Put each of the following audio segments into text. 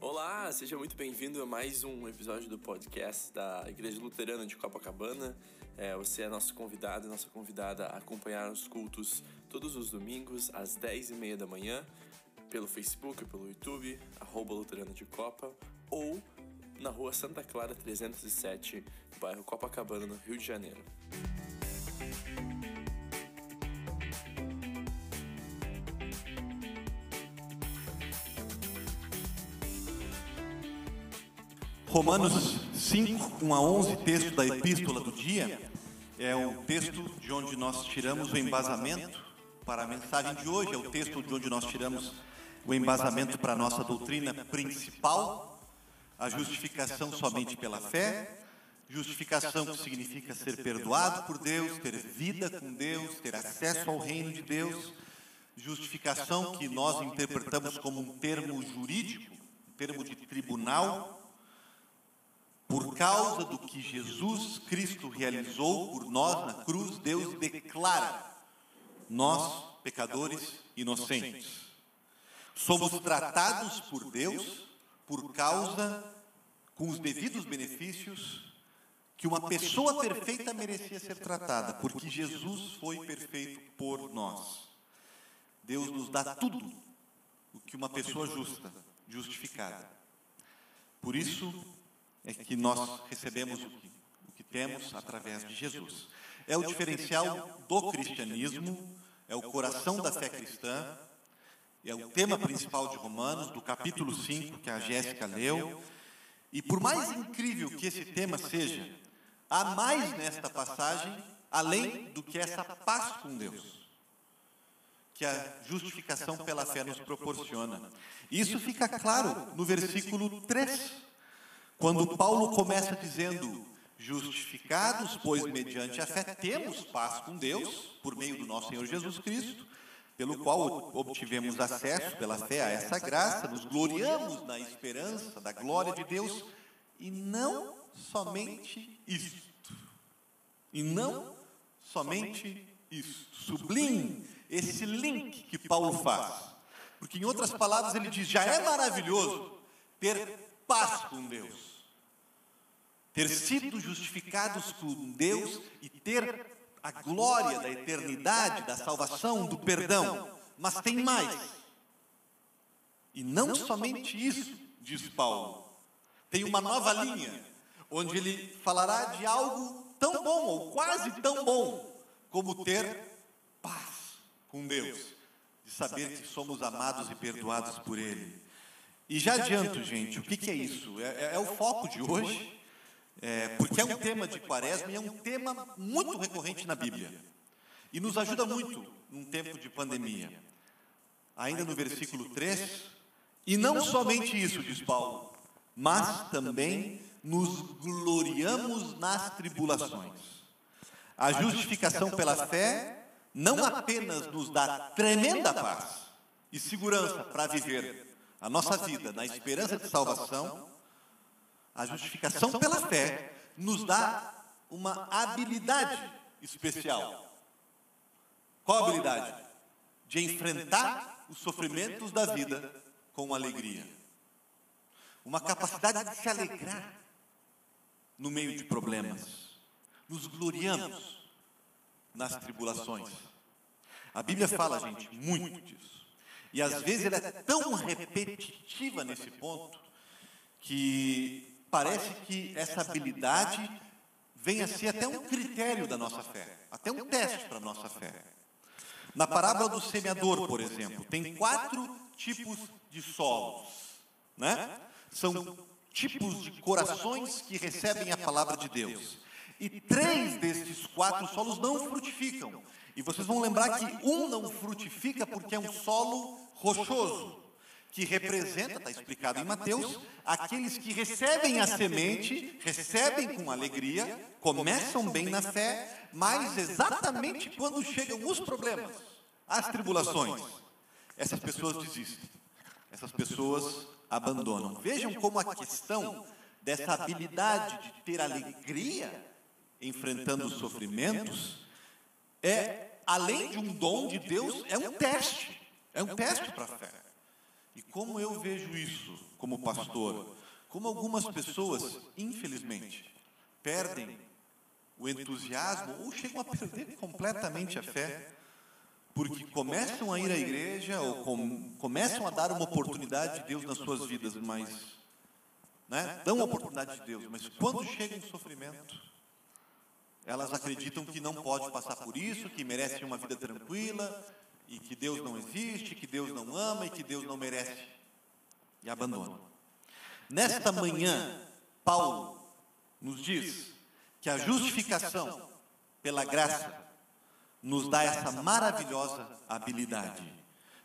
Olá, seja muito bem-vindo a mais um episódio do podcast da Igreja Luterana de Copacabana. É, você é nosso convidado e nossa convidada a acompanhar os cultos todos os domingos às 10h30 da manhã pelo Facebook, pelo YouTube, arroba Luterana de Copa, ou na rua Santa Clara 307, bairro Copacabana, no Rio de Janeiro. Romanos 5, 1 a 11, texto da epístola do dia, é o texto de onde nós tiramos o embasamento para a mensagem de hoje, é o texto de onde nós tiramos o embasamento para a nossa doutrina principal, a justificação somente pela fé, justificação que significa ser perdoado por Deus, ter vida com Deus, ter acesso ao reino de Deus, justificação que nós interpretamos como um termo jurídico, um termo de tribunal, por causa do que Jesus Cristo realizou por nós na cruz, Deus declara nós, pecadores inocentes. Somos tratados por Deus por causa, com os devidos benefícios, que uma pessoa perfeita merecia ser tratada, porque Jesus foi perfeito por nós. Deus nos dá tudo o que uma pessoa justa, justificada. Por isso é que nós recebemos o que, o que temos através de Jesus. É o diferencial do cristianismo, é o coração da fé cristã, é o tema principal de Romanos, do capítulo 5, que a Jéssica leu. E por mais incrível que esse tema seja, há mais nesta passagem, além do que essa paz com Deus, que a justificação pela fé nos proporciona. Isso fica claro no versículo 3, quando Paulo começa dizendo: Justificados, pois mediante a fé temos paz com Deus, por meio do nosso Senhor Jesus Cristo pelo qual obtivemos acesso pela fé a essa graça, nos gloriamos na esperança da glória de Deus, e não somente isto. E não somente isto. Sublime esse link que Paulo faz. Porque, em outras palavras, ele diz: já é maravilhoso ter paz com Deus, ter sido justificados por Deus e ter a glória da eternidade, da salvação, do perdão. Mas tem mais. E não somente isso, diz Paulo. Tem uma nova linha, onde ele falará de algo tão bom, ou quase tão bom, como ter paz com Deus, de saber que somos amados e perdoados por Ele. E já adianto, gente, o que, que é isso? É, é, é o foco de hoje é, porque é um tema de quaresma e é um tema muito recorrente na Bíblia. E nos ajuda muito num tempo de pandemia. Ainda no versículo 3, e não somente isso, diz Paulo, mas também nos gloriamos nas tribulações. A justificação pela fé não apenas nos dá tremenda paz e segurança para viver a nossa vida na esperança de salvação, a justificação pela fé nos dá uma habilidade especial. Qual habilidade? De enfrentar os sofrimentos da vida com alegria. Uma capacidade de se alegrar no meio de problemas. Nos gloriamos nas tribulações. A Bíblia fala, gente, muito disso. E às vezes ela é tão repetitiva nesse ponto que parece que essa habilidade vem a ser até um critério da nossa fé, até um teste para a nossa fé. Na parábola do semeador, por exemplo, tem quatro tipos de solos, né? São tipos de corações que recebem a palavra de Deus. E três desses quatro solos não frutificam. E vocês vão lembrar que um não frutifica porque é um solo rochoso que representa, está explicado em Mateus, aqueles que recebem a semente, recebem com alegria, começam bem na fé, mas exatamente quando chegam os problemas, as tribulações, essas pessoas desistem, essas pessoas abandonam. Vejam como a questão dessa habilidade de ter alegria enfrentando os sofrimentos é, além de um dom de Deus, é um teste, é um teste para a fé. Como eu vejo isso como pastor, como algumas pessoas, infelizmente, perdem o entusiasmo ou chegam a perder completamente a fé, porque começam a ir à igreja ou com, começam a dar uma oportunidade de Deus nas suas vidas, mas né, dão a oportunidade de Deus, mas quando chega um sofrimento, elas acreditam que não pode passar por isso, que merece uma vida tranquila e que Deus não existe, que Deus não ama e que Deus não merece e abandonam. Nesta manhã, Paulo nos diz que a justificação pela graça nos dá essa maravilhosa habilidade.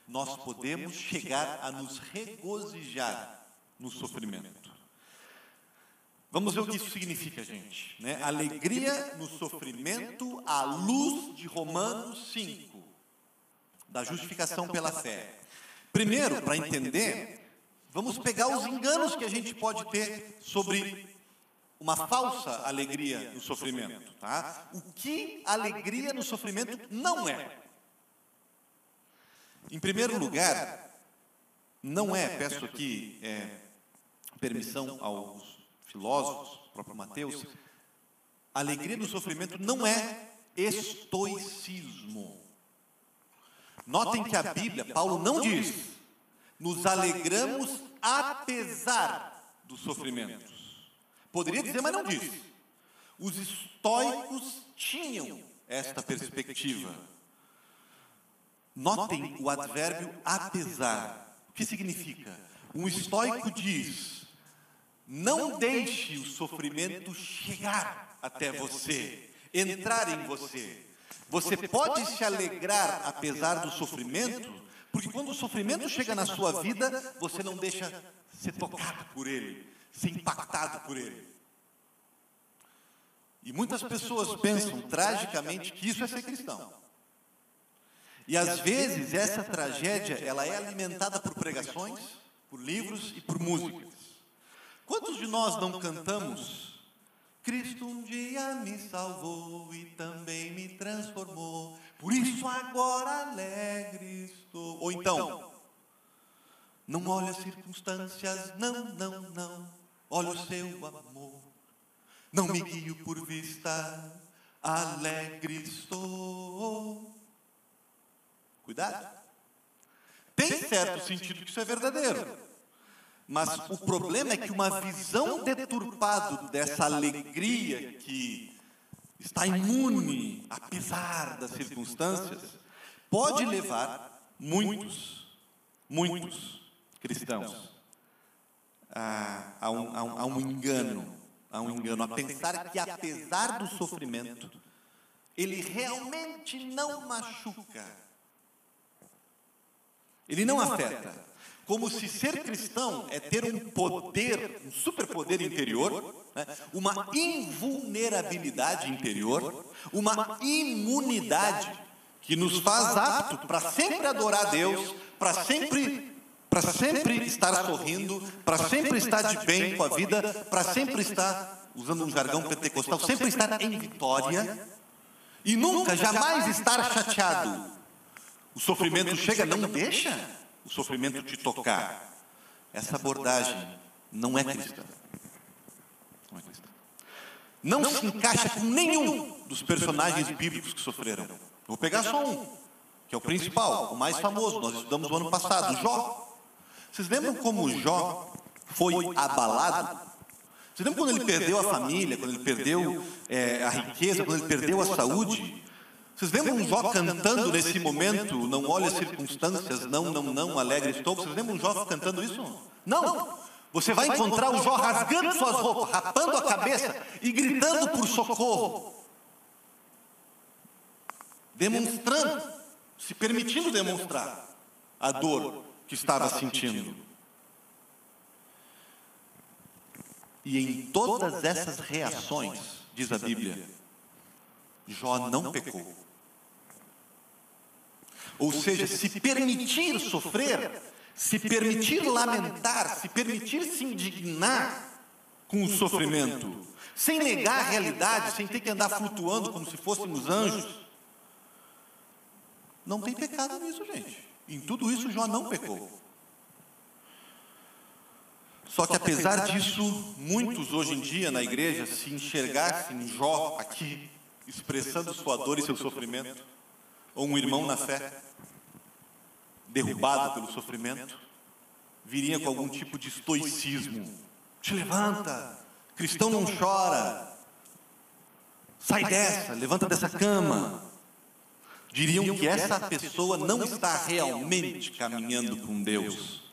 Nós podemos chegar a nos regozijar no sofrimento. Vamos ver o que isso significa, gente. Né? Alegria no sofrimento à luz de Romanos 5, da justificação pela fé. Primeiro, para entender, vamos pegar os enganos que a gente pode ter sobre uma falsa alegria no sofrimento. Tá? O que alegria no sofrimento não é. Em primeiro lugar, não é, peço aqui é, permissão aos filósofos, próprio Mateus, alegria no sofrimento não é estoicismo. Notem que a Bíblia, Paulo não diz, nos alegramos apesar dos sofrimentos. Poderia dizer, mas não diz. Os estoicos tinham esta perspectiva. Notem o advérbio apesar. O que significa? Um estoico diz: não deixe o sofrimento chegar até você, entrar em você. Você pode se alegrar apesar do sofrimento, porque quando o sofrimento chega na sua vida, você não deixa ser tocado por ele, ser impactado por ele. E muitas pessoas pensam tragicamente que isso é ser cristão. E às vezes essa tragédia, ela é alimentada por pregações, por livros e por músicas. Quantos de nós não cantamos? Cristo um dia me salvou e também me transformou, por isso agora alegre estou. Ou então, não olha as circunstâncias, não, não, não, olha o seu amor. Não me guio por vista, alegre estou. Cuidado. Tem certo sentido que isso é verdadeiro. Mas o problema é que uma visão deturpada dessa alegria que está imune, apesar das circunstâncias, pode levar muitos, muitos cristãos a, a, um, a, um, a um engano, a um engano, a pensar que apesar do sofrimento, ele realmente não machuca, ele não afeta como se ser cristão é ter um poder, um superpoder interior, né? uma invulnerabilidade interior, uma imunidade que nos faz apto para sempre adorar Deus, para sempre para sempre estar sorrindo, para sempre estar de bem com a vida, para sempre estar, usando um jargão pentecostal, sempre estar em vitória e nunca, jamais estar chateado. O sofrimento chega, não deixa o sofrimento te tocar. Essa abordagem não é cristã. Não é cristã. Não se encaixa com nenhum dos personagens bíblicos que sofreram. Vou pegar só um, que é o principal, o mais famoso, nós estudamos no ano passado, Jó. Vocês lembram como Jó foi abalado? Vocês lembram quando ele perdeu a família, quando ele perdeu é, a riqueza, quando ele perdeu a saúde? Vocês lembram Jó cantando nesse momento, não olhe as circunstâncias, não, não, não, alegre estou? Vocês lembram Jó cantando isso? Não! Você vai encontrar o Jó rasgando suas roupas, rapando a cabeça e gritando por socorro. Demonstrando, se permitindo demonstrar a dor que estava sentindo. E em todas essas reações, diz a Bíblia, Jó não pecou. Ou seja, se permitir sofrer, se permitir lamentar, se permitir se indignar com o sofrimento, sem negar a realidade, sem ter que andar flutuando como se fôssemos anjos, não tem pecado nisso, gente. Em tudo isso, Jó não pecou. Só que apesar disso, muitos hoje em dia na igreja se enxergassem Jó aqui, expressando sua dor e seu sofrimento, ou um irmão na fé, derrubado pelo sofrimento, viria com algum tipo de estoicismo. Te levanta, cristão não chora, sai dessa, levanta dessa cama. Diriam que essa pessoa não está realmente caminhando com Deus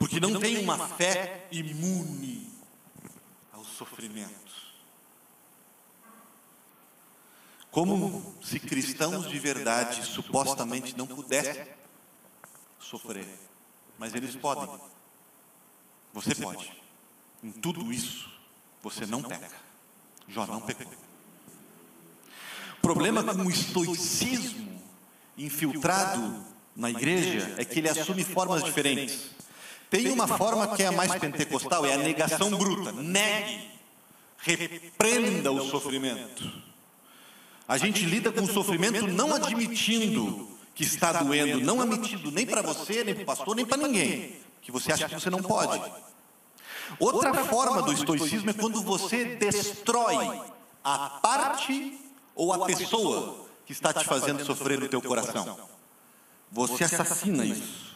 porque não tem uma fé imune ao sofrimento. Como se cristãos de verdade supostamente não pudessem sofrer, mas eles podem. Você pode. Em tudo isso, você não peca. Jó não pecou. O problema com o estoicismo infiltrado na igreja é que ele assume formas diferentes. Tem uma forma que é a mais pentecostal, é a negação bruta. Negue, repreenda o sofrimento. A gente lida com o sofrimento não admitindo que está doendo, não admitindo nem para você, nem para o pastor, nem para ninguém, que você acha que você não pode. Outra forma do estoicismo é quando você destrói a parte ou a pessoa que está te fazendo sofrer no teu coração. Você assassina isso.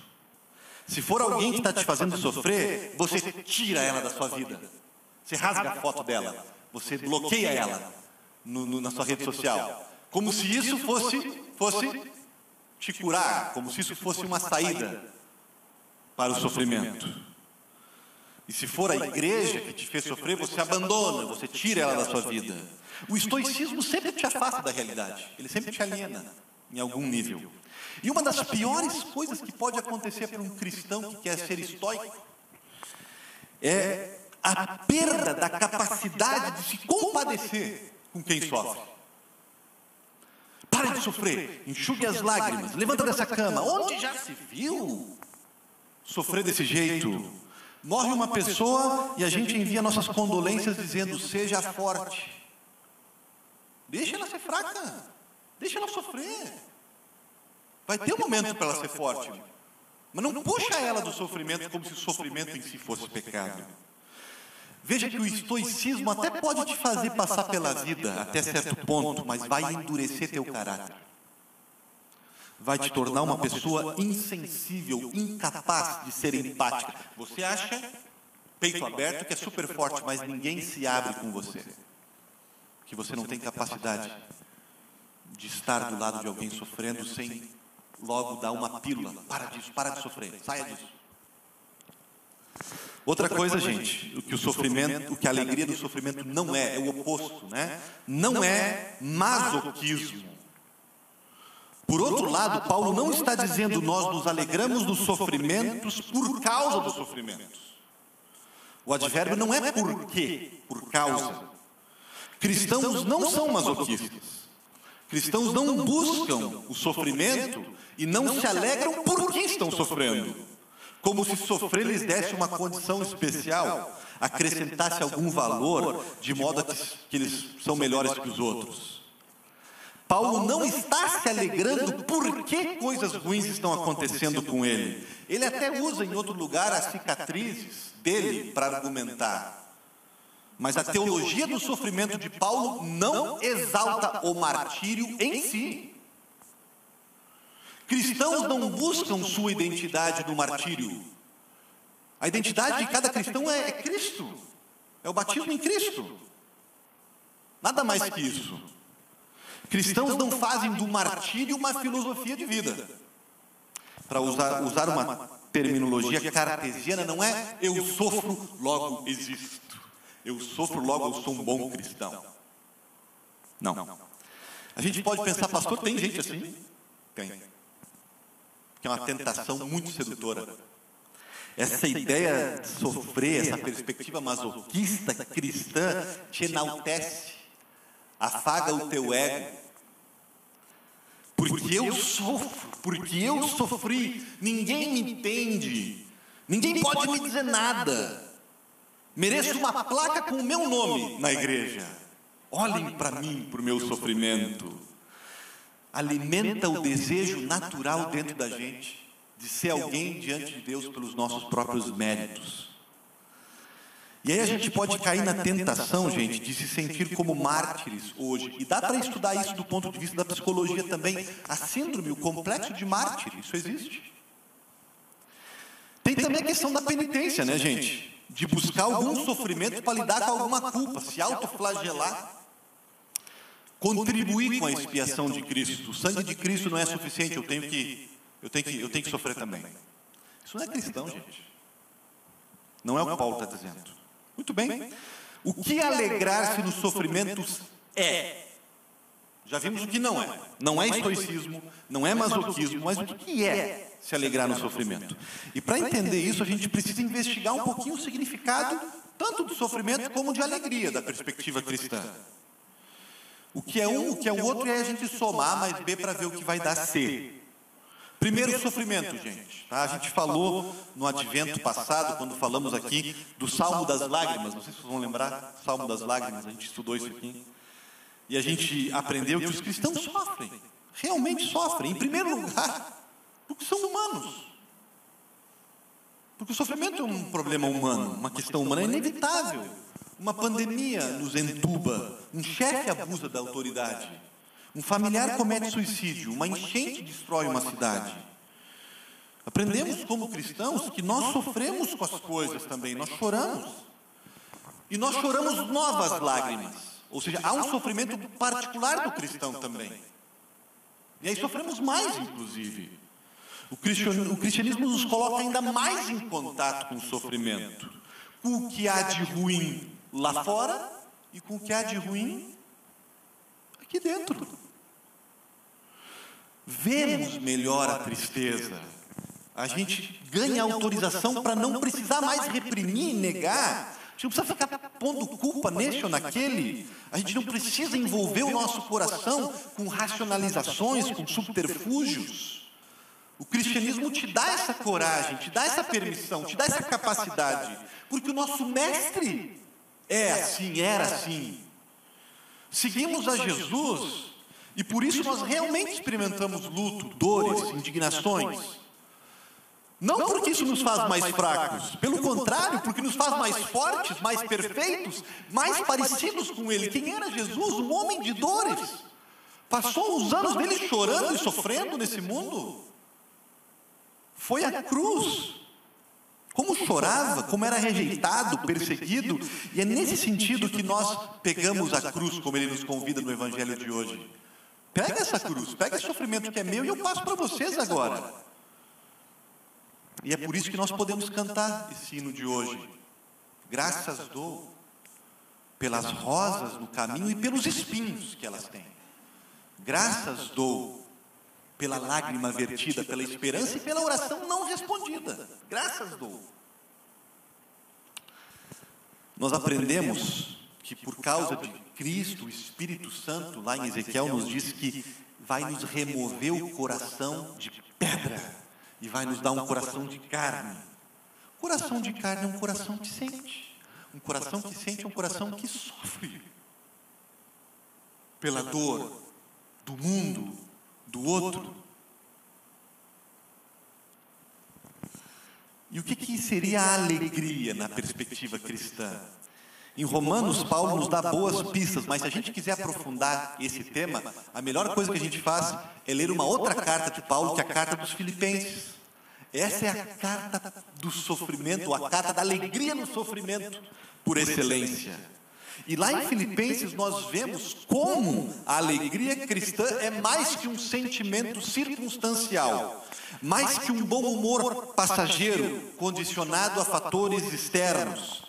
Se for alguém que está te fazendo sofrer, você tira ela da sua vida. Você rasga a foto dela. Você bloqueia ela no, no, na sua rede social. Como se isso fosse, fosse te curar. Como se isso fosse uma saída para o sofrimento. E se for a igreja que te fez sofrer, você abandona, você tira ela da sua vida. O estoicismo sempre te afasta da realidade. Ele sempre te aliena em algum nível. E uma das piores coisas que pode acontecer para um cristão que quer ser estoico é a perda da capacidade de se compadecer com quem sofre. Pare de sofrer, enxugue as lágrimas, levanta dessa cama. Onde já se viu sofrer desse jeito? Morre uma pessoa e a gente envia nossas condolências dizendo: seja forte. Deixa ela ser fraca, deixa ela sofrer. Vai ter um momento para ela ser forte. Mas não puxa ela do sofrimento como se o sofrimento em si fosse pecado. Veja que o estoicismo até pode te fazer passar pela vida até certo ponto, mas vai endurecer teu caráter. Vai te tornar uma pessoa insensível, incapaz de ser empática. Você acha, peito aberto, que é super forte, mas ninguém se abre com você. Que você não tem capacidade de estar do lado de alguém sofrendo sem logo dá uma pílula. Para disso, para de sofrer, saia disso. Outra coisa, gente, o que o sofrimento, o que a alegria do sofrimento não é, é o oposto, né? Não é masoquismo. Por outro lado, Paulo não está dizendo nós nos alegramos dos sofrimentos por causa dos sofrimentos. O advérbio não é por quê, por causa. Cristãos não são masoquistas. Cristãos não buscam o sofrimento e não se alegram por que estão sofrendo. Como se sofrer lhes desse uma condição especial, acrescentasse algum valor, de modo que eles são melhores que os outros. Paulo não está se alegrando porque coisas ruins estão acontecendo com ele. Ele até usa em outro lugar as cicatrizes dele para argumentar. Mas a teologia do sofrimento de Paulo não exalta o martírio em si. Cristãos não buscam sua identidade no martírio. A identidade de cada cristão é, é Cristo. É o batismo em Cristo. Nada mais que isso. Cristãos não fazem do martírio uma filosofia de vida. Para usar, usar uma terminologia cartesiana, não é eu sofro, logo existo. Eu sofro, logo eu sou um bom cristão. Não. A gente pode pensar, pastor, tem gente assim? Tem que é uma tentação muito sedutora. Essa ideia de sofrer, essa perspectiva masoquista cristã te enaltece, afaga o teu ego. Porque eu sofro, porque eu sofri, ninguém me entende, ninguém pode me dizer nada. Mereço uma placa com o meu nome na igreja. Olhem para mim, para o meu sofrimento alimenta o desejo natural dentro da gente de ser alguém diante de Deus pelos nossos próprios méritos. E aí a gente pode cair na tentação, gente, de se sentir como mártires hoje. E dá para estudar isso do ponto de vista da psicologia também. A síndrome, o complexo de mártir, isso existe. Tem também a questão da penitência, né, gente? De buscar algum sofrimento para lidar com alguma culpa, se autoflagelar. Contribuir com a expiação de Cristo. O sangue de Cristo não é suficiente, eu tenho que, eu tenho que, eu tenho que sofrer também. Isso não é cristão, gente. Não é o que Paulo está dizendo. Muito bem. O que alegrar-se nos sofrimentos é? Já vimos o que não é. Não é estoicismo, não é masoquismo, mas o que é se alegrar no sofrimento? E para entender isso, a gente precisa investigar um pouquinho o significado tanto do sofrimento como de alegria da perspectiva cristã. O que é um, o que é o outro é a gente somar mais B para ver o que vai dar C. Primeiro sofrimento, gente. Tá? A gente falou no advento passado, quando falamos aqui do Salmo das Lágrimas. Não sei se vocês vão lembrar, Salmo das Lágrimas, a gente estudou isso aqui. E a gente aprendeu que os cristãos sofrem, realmente sofrem. Em primeiro lugar, porque são humanos. Porque o sofrimento é um problema humano, uma questão humana, é inevitável. Uma pandemia nos entuba, um chefe abusa da autoridade. Um familiar comete suicídio, uma enchente destrói uma cidade. Aprendemos como cristãos que nós sofremos com as coisas também, nós choramos. E nós choramos novas lágrimas. Ou seja, há um sofrimento particular do cristão também. E aí sofremos mais, inclusive. O cristianismo, o cristianismo nos coloca ainda mais em contato com o sofrimento, com o que há de ruim lá fora e com o que há de ruim aqui dentro vemos melhor a tristeza. A gente ganha autorização para não precisar mais reprimir e negar. A gente não precisa ficar pondo culpa neste ou naquele. A gente não precisa envolver o nosso coração com racionalizações, com subterfúgios. O cristianismo te dá essa coragem, te dá essa permissão, te dá essa capacidade. Porque o nosso mestre é assim, era assim. Seguimos a Jesus e por isso nós realmente experimentamos luto, dores, indignações. Não porque isso nos faz mais fracos, pelo contrário, porque nos faz mais fortes, mais perfeitos, mais parecidos com Ele. Quem era Jesus? Um homem de dores. Passou os anos dele chorando e sofrendo nesse mundo. Foi a cruz. Como chorava, como era rejeitado, perseguido, e é nesse sentido que nós pegamos a cruz, como ele nos convida no Evangelho de hoje. Pega essa cruz, pega esse sofrimento que é meu e eu passo para vocês agora. E é por isso que nós podemos cantar esse hino de hoje. Graças dou pelas rosas no caminho e pelos espinhos que elas têm. Graças dou pela lágrima vertida, pela esperança e pela oração não respondida. Graças dou. Nós aprendemos que por causa de Cristo, o Espírito Santo, lá em Ezequiel, nos diz que vai nos remover o coração de pedra e vai nos dar um coração de carne. Coração de carne é um coração que sente. Um coração que sente é um coração que sofre pela dor do mundo, do outro. E o que, que seria a alegria na perspectiva cristã? Em Romanos, Paulo nos dá boas pistas, mas se a gente quiser aprofundar esse tema, a melhor coisa que a gente faz é ler uma outra carta de Paulo, que é a carta dos Filipenses. Essa é a carta do sofrimento, a carta da alegria no sofrimento, por excelência. E lá em Filipenses nós vemos como a alegria cristã é mais que um sentimento circunstancial, mais que um bom humor passageiro condicionado a fatores externos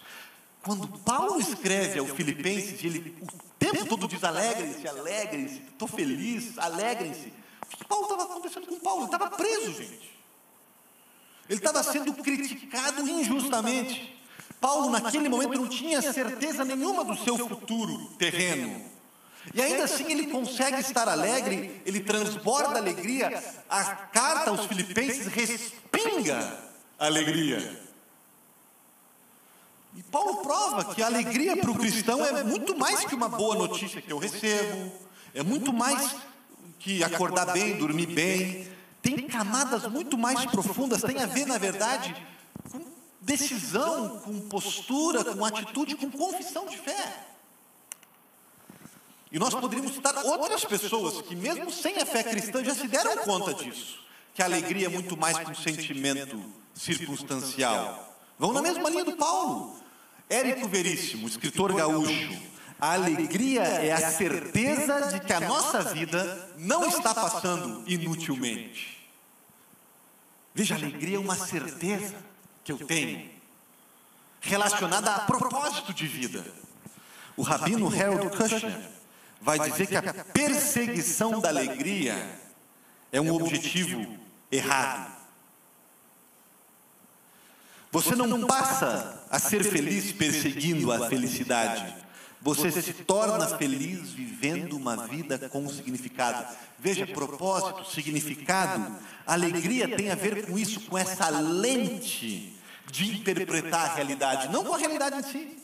quando Paulo escreve ao Filipenses, ele o tempo todo diz: alegrem-se, alegrem-se, estou feliz, alegrem-se. O que Paulo estava acontecendo com Paulo? Ele estava preso, gente. Ele estava sendo criticado injustamente. Paulo, naquele momento, não tinha certeza nenhuma do seu futuro terreno. E ainda assim ele consegue estar alegre, ele transborda alegria. A carta aos Filipenses respinga alegria. E Paulo prova que a alegria para o cristão é muito mais que uma boa notícia que eu recebo, é muito mais que acordar bem, dormir bem. Tem camadas muito mais profundas, tem a ver, na verdade, com decisão, com postura, com atitude, com confissão de fé. E nós poderíamos citar outras pessoas que, mesmo sem a fé cristã, já se deram conta disso. Que a alegria é muito mais que um sentimento circunstancial. Vão na mesma linha do Paulo. Érico Veríssimo, escritor gaúcho. A alegria é a certeza de que a nossa vida não está passando inutilmente. Veja, a alegria é uma certeza que eu tenho, relacionada a propósito de vida. O rabino Harold Kushner vai dizer que a perseguição da alegria é um objetivo errado. Você não passa a ser feliz perseguindo a felicidade. Você se torna feliz vivendo uma vida com significado. Veja, propósito, significado, alegria tem a ver com isso, com essa lente de interpretar a realidade, não com a realidade em si.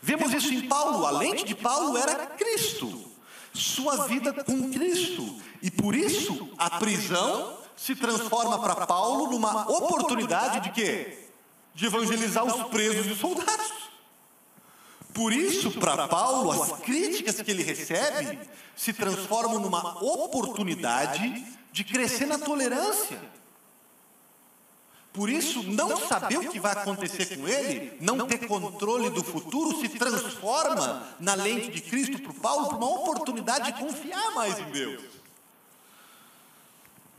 Vemos isso em Paulo, a lente de Paulo era Cristo, sua vida com Cristo, e por isso a prisão se transforma para Paulo numa oportunidade de quê? De evangelizar os presos e soldados. Por isso, para Paulo, as críticas que ele recebe se transformam numa oportunidade de crescer na tolerância por isso, não saber o que vai acontecer com ele, não ter controle do futuro, se transforma na lente de Cristo para o Paulo para uma oportunidade de confiar mais em Deus.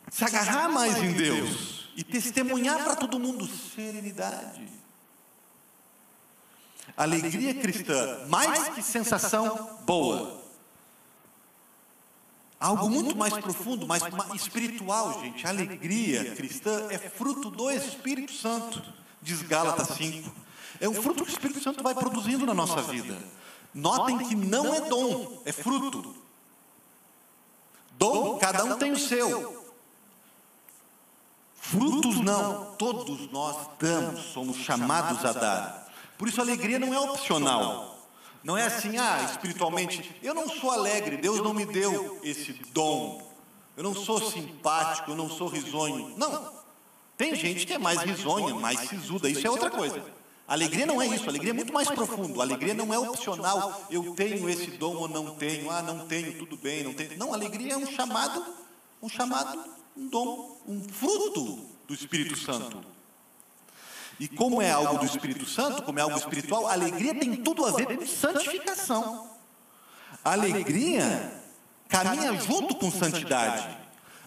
Se agarrar mais em Deus e testemunhar para todo mundo serenidade. Alegria cristã, mais que sensação boa, Algo muito mais profundo, mais espiritual, gente. A alegria cristã é fruto do Espírito Santo, diz Gálatas 5. É o fruto que o Espírito Santo vai produzindo na nossa vida. Notem que não é dom, é fruto. Dom, cada um tem o seu. Frutos não, todos nós damos, somos chamados a dar. Por isso a alegria não é opcional. Não é assim, ah, espiritualmente, eu não sou alegre, Deus não me deu esse dom. Eu não sou simpático, eu não sou risonho. Não. Tem gente que é mais risonha, mais sisuda, isso é outra coisa. Alegria não é isso, alegria é muito mais profundo. Alegria não é opcional, eu tenho esse dom ou não tenho. Ah, não tenho, tudo bem, não tenho. Não, alegria é um chamado, um chamado, um dom, um fruto do Espírito Santo. E como é algo do Espírito Santo, como é algo espiritual, a alegria tem tudo a ver com santificação. A alegria caminha junto com santidade.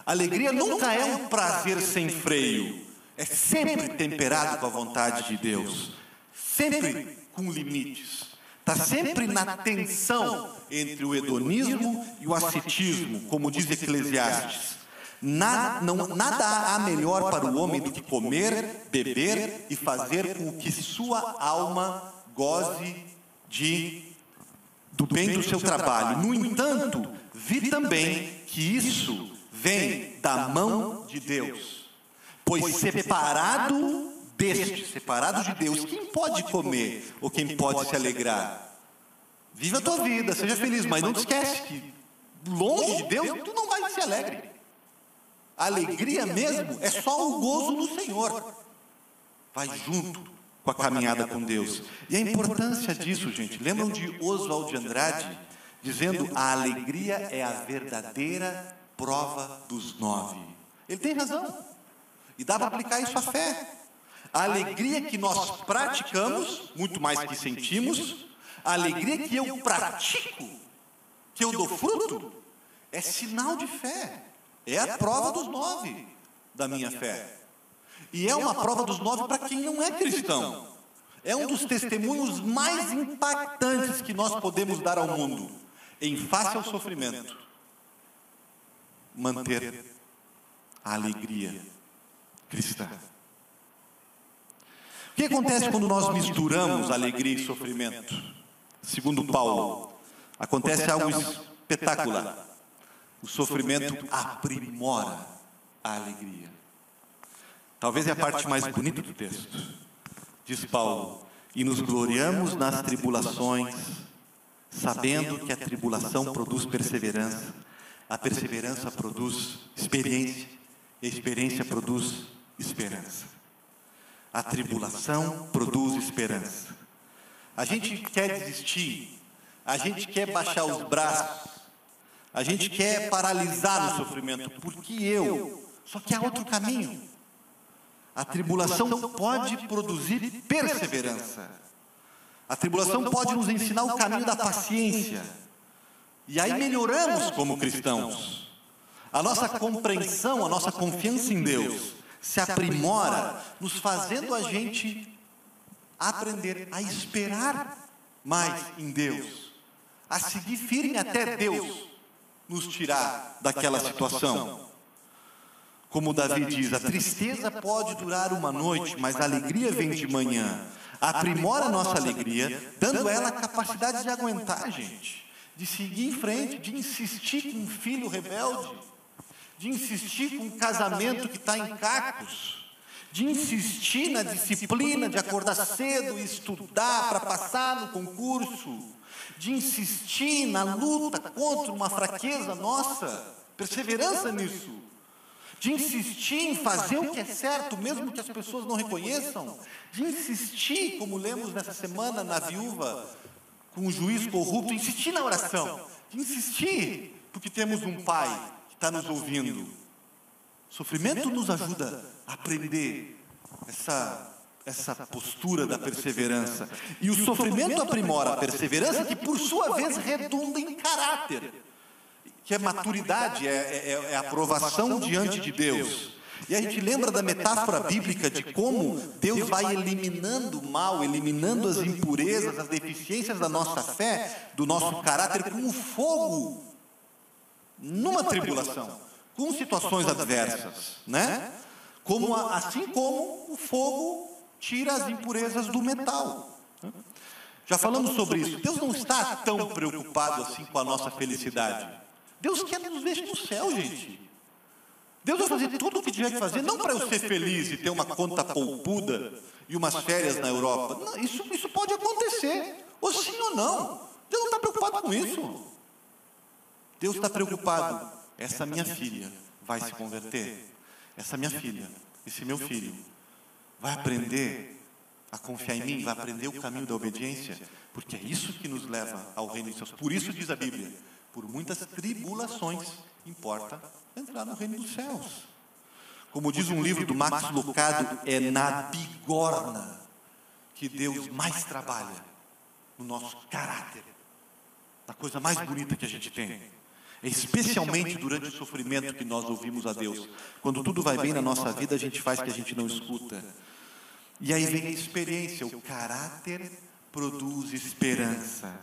A alegria nunca é um prazer sem freio. É sempre temperado com a vontade de Deus. Sempre com limites. Está sempre na tensão entre o hedonismo e o ascetismo, como diz Eclesiastes. Nada, não, nada há melhor para o homem do que comer, beber e fazer com que sua alma goze de, do bem do seu trabalho. No entanto, vi também que isso vem da mão de Deus. Pois separado deste, separado de Deus, quem pode comer ou quem pode se alegrar? Viva a tua vida, seja feliz, mas não te esquece que longe de Deus tu não vai ser alegre. A alegria mesmo é só o gozo no Senhor. Vai junto com a caminhada com Deus. E a importância disso, gente, lembram de Oswald de Andrade dizendo: a alegria é a verdadeira prova dos nove. Ele tem razão. E dá para aplicar isso à fé. A alegria que nós praticamos, muito mais que sentimos, a alegria que eu pratico, que eu dou fruto, é sinal de fé. É a prova dos nove da minha fé. E é uma prova dos nove para quem não é cristão. É um dos testemunhos mais impactantes que nós podemos dar ao mundo. Em face ao sofrimento, manter a alegria cristã. O que acontece quando nós misturamos alegria e sofrimento? Segundo Paulo, acontece algo espetacular. O sofrimento aprimora a alegria. Talvez é a parte mais bonita do texto. Diz Paulo: E nos gloriamos nas tribulações, sabendo que a tribulação produz perseverança, a perseverança produz experiência, e a experiência produz esperança. A tribulação produz esperança. A gente quer desistir, a gente quer baixar os braços, a gente quer paralisar no sofrimento, porque eu. Só que há outro caminho. A tribulação pode produzir perseverança. A tribulação pode nos ensinar o caminho da paciência. E aí melhoramos como cristãos. A nossa compreensão, a nossa confiança em Deus se aprimora, nos fazendo a gente aprender a esperar mais em Deus, a seguir firme até Deus nos tirar daquela situação. Como Davi diz, a tristeza pode durar uma noite, mas a alegria vem de manhã. Aprimora a nossa alegria, dando ela a capacidade de aguentar, gente, de seguir em frente, de insistir com um filho rebelde, de insistir com um casamento que está em cacos de insistir na disciplina, de acordar cedo e estudar para passar no concurso, de insistir na luta contra uma fraqueza nossa, perseverança nisso, de insistir em fazer o que é certo, mesmo que as pessoas não reconheçam, de insistir, como lemos nessa semana na viúva, com o juiz corrupto, insistir na oração, de insistir, porque temos um pai que está nos ouvindo. Sofrimento nos ajuda a aprender essa, essa postura da perseverança. E o sofrimento aprimora a perseverança, que por sua vez redunda em caráter, que é maturidade, é, é, é aprovação diante de Deus. E a gente lembra da metáfora bíblica de como Deus vai eliminando o mal, eliminando as impurezas, as deficiências da nossa fé, do nosso caráter, como fogo numa tribulação com situações adversas, né? Como assim como o fogo tira as impurezas do metal. Já falamos sobre isso. Deus não está tão preocupado assim com a nossa felicidade. Deus quer nos ver no céu, gente. Deus vai fazer tudo o que tiver que fazer, não para eu ser feliz e ter uma conta poupuda e umas férias na Europa. Não, isso, isso pode acontecer, ou sim ou não. Deus não está preocupado com isso. Deus está preocupado essa minha filha vai se converter. Essa minha filha, esse meu filho, vai aprender a confiar em mim, vai aprender o caminho da obediência, porque é isso que nos leva ao reino dos céus. Por isso diz a Bíblia: por muitas tribulações importa entrar no reino dos céus. Como diz um livro do Max Lucado, é na bigorna que Deus mais trabalha no nosso caráter, na coisa mais bonita que a gente tem. Especialmente durante o sofrimento que nós ouvimos a Deus. Quando tudo vai bem na nossa vida, a gente faz que a gente não escuta. E aí vem a experiência, o caráter produz esperança.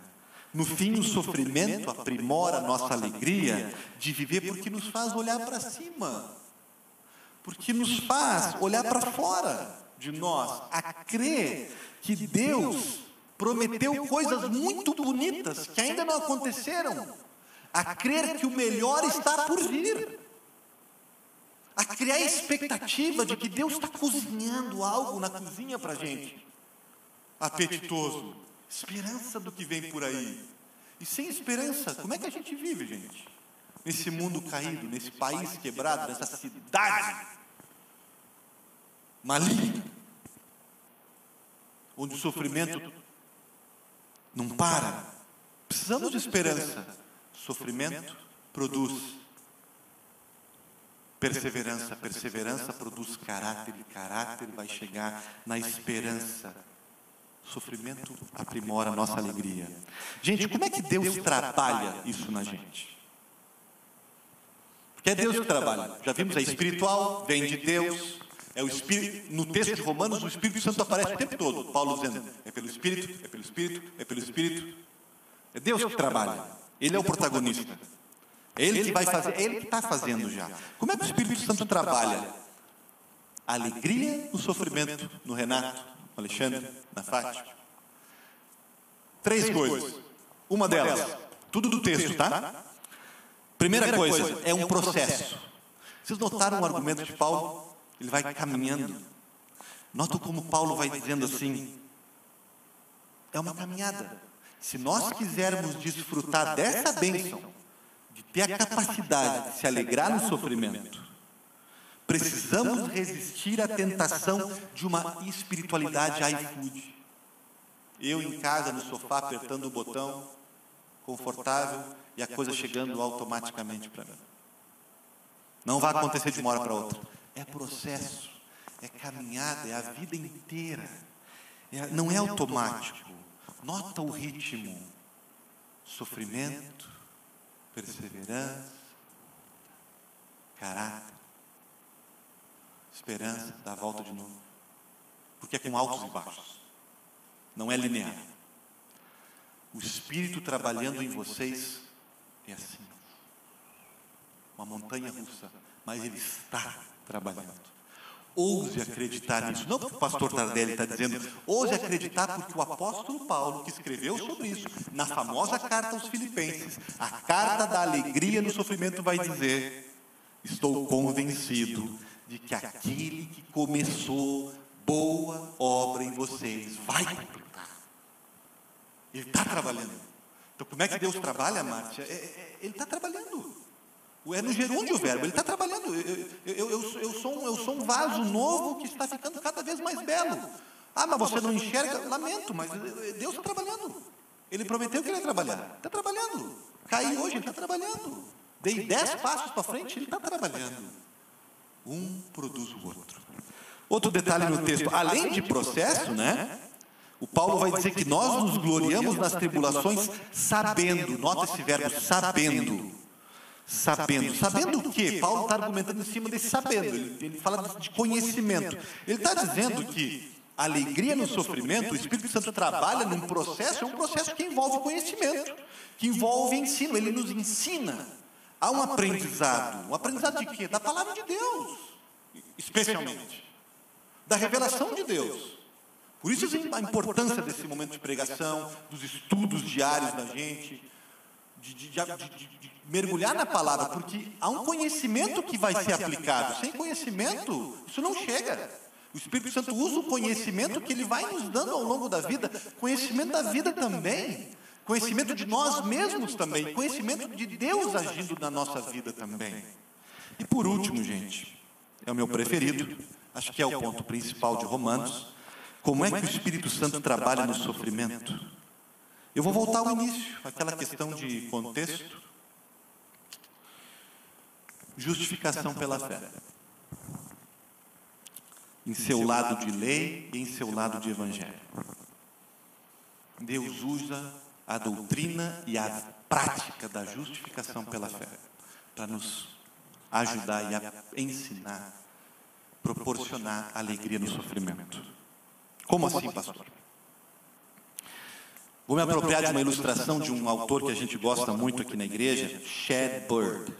No fim, o sofrimento aprimora a nossa alegria de viver porque nos faz olhar para cima, porque nos faz olhar para fora de nós, a crer que Deus prometeu coisas muito bonitas que ainda não aconteceram. A crer que o melhor está por vir, a criar a expectativa de que Deus está cozinhando algo na cozinha para a gente, apetitoso, esperança do que vem por aí. E sem esperança, como é que a gente vive, gente? Nesse mundo caído, nesse país quebrado, nessa cidade maligna, onde o sofrimento não para. Precisamos de esperança. Sofrimento produz perseverança, perseverança produz caráter, e caráter vai chegar na esperança. Sofrimento aprimora a nossa alegria. Gente, como é que Deus trabalha isso na gente? Porque é Deus que trabalha. Já vimos, é espiritual, vem de Deus. É o Espírito, no texto de Romanos, o Espírito Santo aparece o tempo todo. Paulo dizendo: é pelo Espírito, é pelo Espírito, é pelo Espírito. É Deus que trabalha. Ele é o protagonista. É ele que vai fazer, é ele que está fazendo já. Como é que o Espírito Santo trabalha? Alegria no sofrimento, no Renato, no Alexandre, na Fátima. Três coisas. Uma delas, tudo do texto, tá? Primeira coisa, é um processo. Vocês notaram o argumento de Paulo? Ele vai caminhando. Nota como Paulo vai dizendo assim: é uma caminhada. Se nós quisermos desfrutar dessa bênção, de ter a capacidade de se alegrar no sofrimento, Precisamos resistir à tentação de uma espiritualidade iFood. Eu em casa, no sofá, apertando o botão, confortável, e a coisa chegando automaticamente para mim. Não vai acontecer de uma hora para outra. É processo, é caminhada, é a vida inteira. É, não é automático. Nota o ritmo: sofrimento, perseverança, caráter esperança, dá a volta de novo. Porque é com altos e baixos. Não é linear. O Espírito trabalhando em vocês é assim. Uma montanha russa, mas ele está trabalhando. Ouse acreditar nisso. Não porque o pastor Tardelli está dizendo, ouse acreditar porque o apóstolo Paulo, que escreveu sobre isso, na famosa carta aos Filipenses, a carta da alegria no sofrimento, vai dizer: Estou convencido de que aquele que começou boa obra em vocês vai completar. Ele está trabalhando. Então, como é que Deus trabalha, Márcia? É, é, ele está trabalhando. É no gerúndio o verbo, ele está trabalhando. Eu, eu, eu, eu, sou um, eu sou um vaso novo que está ficando cada vez mais belo. Ah, mas você não enxerga? Lamento, mas Deus está trabalhando. Ele prometeu que ele ia trabalhar. Está trabalhando. Caí hoje, ele está trabalhando. Dei dez passos para frente, ele está trabalhando. Um produz o outro. Outro detalhe no texto, além de processo, né? O Paulo vai dizer que nós nos gloriamos nas tribulações sabendo, nota esse verbo, sabendo. Sabendo. Sabendo o quê? Paulo está argumentando em cima desse sabendo. Ele, ele fala de conhecimento. Ele está dizendo que a alegria no sofrimento, o Espírito Santo trabalha num processo, é um processo que envolve conhecimento, que envolve ensino. Ele nos ensina Há um aprendizado. Um aprendizado de quê? Da palavra de Deus, especialmente. Da revelação de Deus. Por isso a importância desse momento de pregação, dos estudos diários da gente, de, de, de, mergulhar na palavra, porque há um conhecimento que vai ser aplicado. Sem conhecimento, isso não chega. O Espírito Santo usa o conhecimento que ele vai nos dando ao longo da vida, conhecimento da vida também. conhecimento de nós mesmos também, conhecimento de Deus agindo na nossa vida também. E por último, gente, é o meu preferido, acho que é o ponto principal de Romanos, como é que o Espírito Santo trabalha no sofrimento? Eu vou voltar ao início, aquela questão de contexto. Justificação pela fé. Em seu lado de lei e em seu lado de evangelho. Deus usa a doutrina e a prática da justificação pela fé, para nos ajudar e a ensinar, proporcionar alegria no sofrimento. Como assim, pastor? Vou me apropriar de uma ilustração de um autor que a gente gosta muito aqui na igreja, Chad Bird.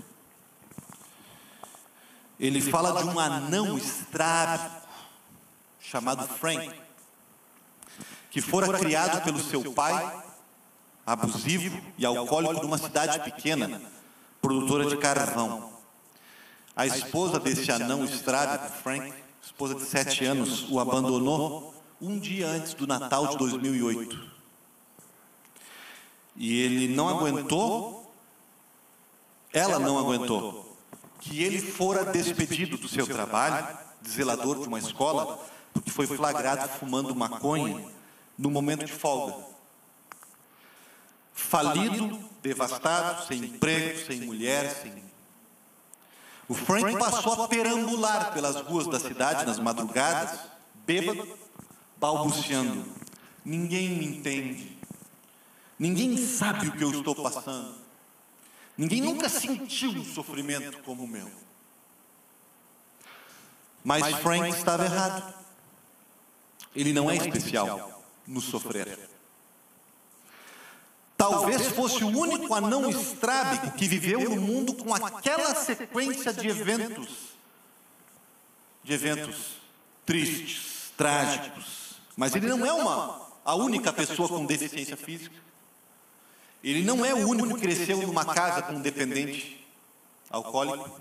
Ele fala de um anão estrábico chamado Frank, que fora criado pelo seu pai abusivo e alcoólico de uma cidade pequena, produtora de carvão. A esposa desse anão estrábico, Frank, esposa de sete anos, o abandonou um dia antes do Natal de 2008. E ele não aguentou, ela não aguentou, que ele fora despedido do seu trabalho, de zelador de uma escola, porque foi flagrado fumando maconha no momento de folga falido, devastado, sem emprego, sem mulher, sem. O Frank passou a perambular pelas ruas da cidade nas madrugadas, bêbado, balbuciando. Ninguém me entende. Ninguém sabe o que eu estou passando. Ninguém nunca sentiu um sofrimento como o meu. Mas Frank estava errado. Ele não é especial no sofrer. Talvez fosse o único anão estrábico que viveu no mundo com aquela sequência de eventos, de eventos tristes, trágicos. Mas ele não é uma, a única pessoa com deficiência física. Ele não é o único que cresceu numa casa com um dependente alcoólico.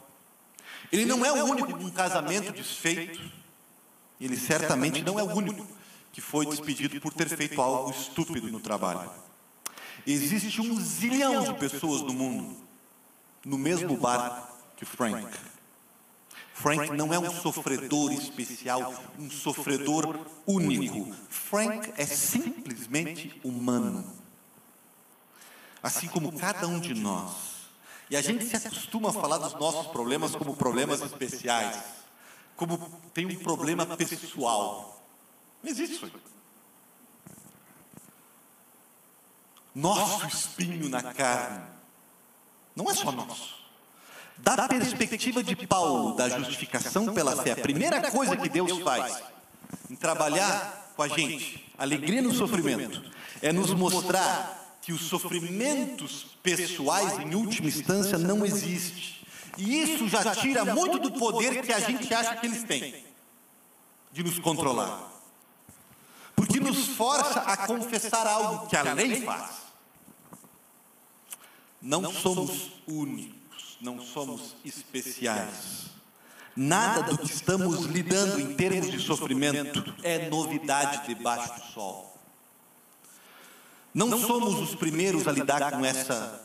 Ele não é o único com um casamento desfeito. Ele certamente não é o único que foi despedido por ter feito algo estúpido no trabalho. Existe um zilhão de pessoas no mundo no mesmo barco que Frank. Frank não é um sofredor especial, um sofredor único. Frank é simplesmente humano. Assim como cada um de nós. E a gente se acostuma a falar dos nossos problemas como problemas especiais, como tem um problema pessoal. Não existe isso. Nosso espinho na carne não é só nosso. Da perspectiva de Paulo, da justificação pela fé, a primeira coisa que Deus faz em trabalhar com a gente, alegria no sofrimento, é nos mostrar que os sofrimentos pessoais, em última instância, não existem. E isso já tira muito do poder que a gente acha que eles têm de nos controlar. Porque nos força a confessar algo que a lei faz. Não somos únicos não somos especiais. Nada do que estamos lidando em termos de sofrimento é novidade debaixo do sol. Não somos os primeiros a lidar com essa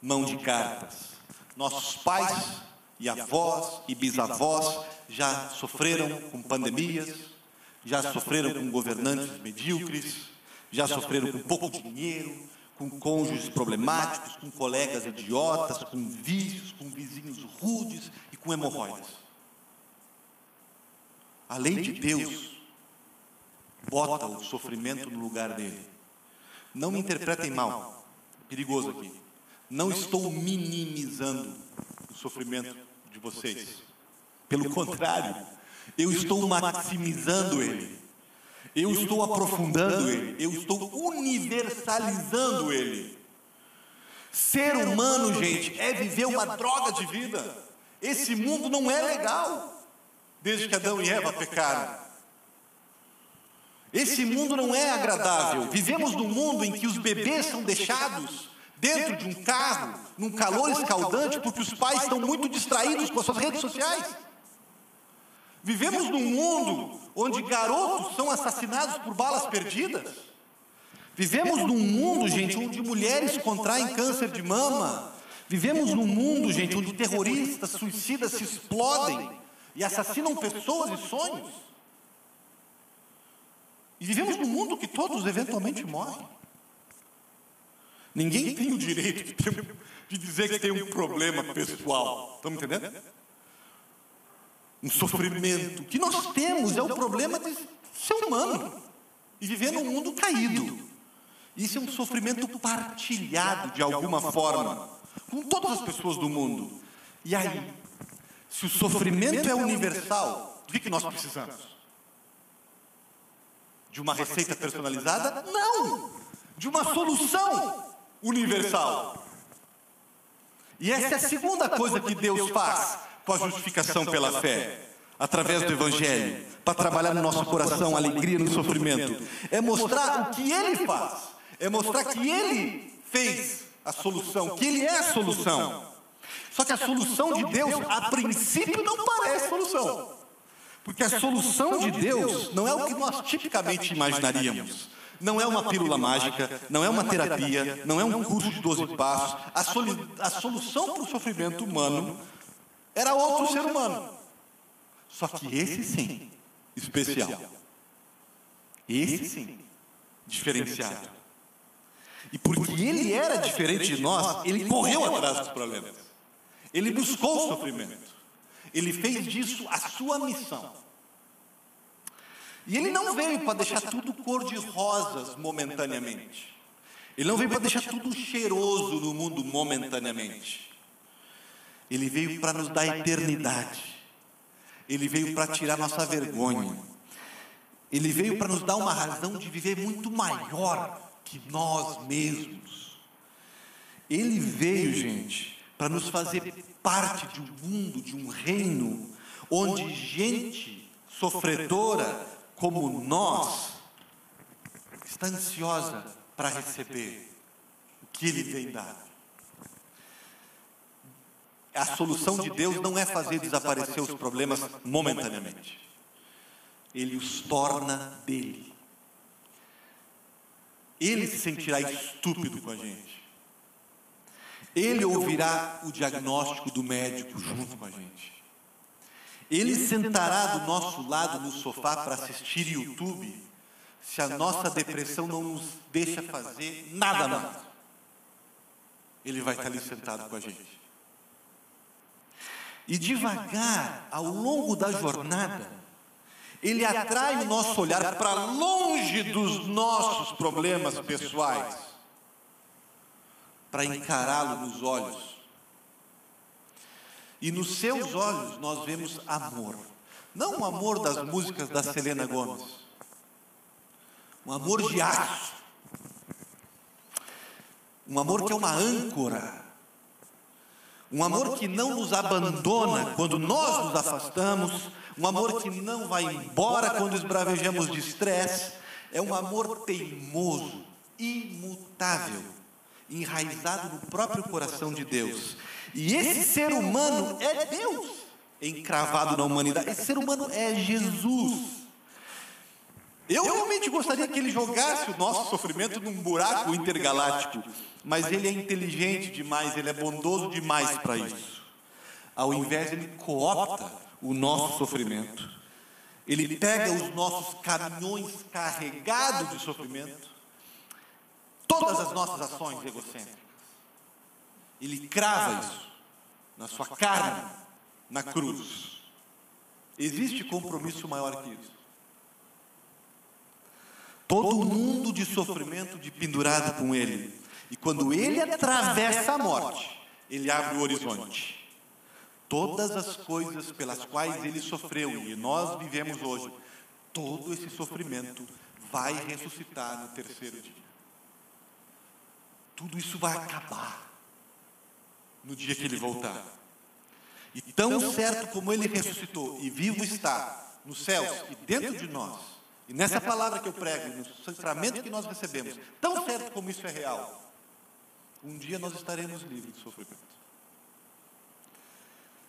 mão de cartas. Nossos pais e avós e bisavós já sofreram com pandemias, já sofreram com governantes medíocres, já sofreram com pouco dinheiro, com cônjuges problemáticos, com colegas idiotas, com vícios, com vizinhos rudes e com hemorroidas. A lei de Deus bota o sofrimento no lugar dele. Não me interpretem mal, perigoso aqui. Não estou minimizando o sofrimento de vocês. Pelo contrário, eu estou maximizando ele. Eu estou aprofundando ele, eu estou universalizando ele. Ser humano, gente, é viver uma droga de vida. Esse mundo não é legal, desde que Adão e Eva pecaram. Esse mundo não é agradável. Vivemos num mundo em que os bebês são deixados dentro de um carro, num calor escaldante, porque os pais estão muito distraídos com as suas redes sociais. Vivemos num mundo onde garotos são assassinados por balas perdidas. Vivemos num mundo, gente, onde mulheres contraem câncer de mama. Vivemos num mundo, gente, onde terroristas, suicidas se explodem e assassinam pessoas e sonhos. E vivemos num mundo que todos eventualmente morrem. Ninguém tem o direito de dizer que tem um problema pessoal. Estamos entendendo? um sofrimento. O que nós temos é o problema de ser humano e viver num mundo caído. Isso é um sofrimento partilhado de alguma forma com todas as pessoas do mundo. E aí, se o sofrimento é universal, do que, que nós precisamos? De uma receita personalizada? Não! De uma solução universal. E essa é a segunda coisa que Deus faz com a justificação pela fé, através do Evangelho, para trabalhar no nosso coração a alegria no sofrimento. É mostrar o que Ele faz, é mostrar que Ele fez a solução, que Ele é a solução. Só que a solução de Deus, a princípio, não parece solução. Porque a solução de Deus não é o que nós tipicamente imaginaríamos. Não é uma pílula mágica, não é uma terapia, não é um curso de 12 passos. A, solu a solução para o sofrimento humano era outro ser humano. Só que esse sim, especial. Esse sim, diferenciado. E porque ele era diferente de nós, ele correu atrás dos problemas. Ele buscou o sofrimento. Ele fez disso a sua missão. E ele não veio para deixar tudo cor de rosas momentaneamente. Ele não veio para deixar tudo cheiroso no mundo momentaneamente. Ele veio para nos dar eternidade. Ele veio para tirar nossa vergonha. Ele veio para nos dar uma razão de viver muito maior que nós mesmos. Ele veio, gente, para nos fazer parte de um mundo, de um reino, onde gente sofredora como nós está ansiosa para receber o que Ele vem dar. A solução de Deus não é fazer desaparecer os problemas momentaneamente. Ele os torna dele. Ele se sentirá estúpido com a gente. Ele ouvirá o diagnóstico do médico junto com a gente. Ele sentará do nosso lado no sofá para assistir YouTube se a nossa depressão não nos deixa fazer nada mais. Ele vai estar ali sentado com a gente. E devagar, ao longo da jornada, ele atrai o nosso olhar para longe dos nossos problemas pessoais, para encará-lo nos olhos e nos seus olhos nós vemos amor. Não o amor das músicas da Selena Gomes. Um amor de aço. Um amor que é uma âncora. Um amor que não nos abandona quando nós nos afastamos. Um amor que não vai embora quando esbravejamos de estresse. É um amor teimoso, imutável, enraizado no próprio coração de Deus. E esse ser humano é Deus encravado na humanidade. Esse ser humano é Jesus. Eu realmente gostaria que ele jogasse o nosso sofrimento num buraco intergaláctico, mas ele é inteligente demais, ele é bondoso demais para isso. Ao invés, ele coopta o nosso sofrimento. Ele pega os nossos caminhões carregados de sofrimento, todas as nossas ações egocêntricas ele crava isso na sua carne, na cruz. Existe compromisso maior que isso. Todo mundo de sofrimento de pendurado com ele. E quando ele atravessa a morte, ele abre o horizonte. Todas as coisas pelas quais ele sofreu e nós vivemos hoje, todo esse sofrimento vai ressuscitar no terceiro dia. Tudo isso vai acabar no dia que ele voltar. E tão certo como ele ressuscitou e vivo está nos céus e dentro de nós, e nessa palavra que eu prego, no sacramento que nós recebemos, tão certo como isso é real, um dia nós estaremos livres de sofrimento.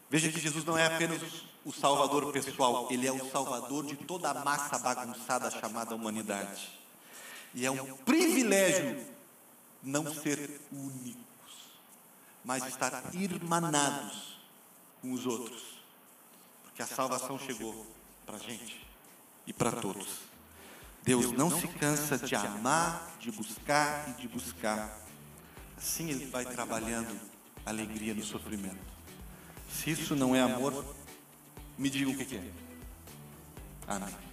Veja que Jesus não é apenas o salvador pessoal, ele é o salvador de toda a massa bagunçada chamada humanidade. E é um privilégio não ser único mas estar irmanados com os outros. Porque a salvação chegou para a gente e para todos. Deus não se cansa de amar, de buscar e de buscar. Assim Ele vai trabalhando alegria no sofrimento. Se isso não é amor, me diga o que é. Amém.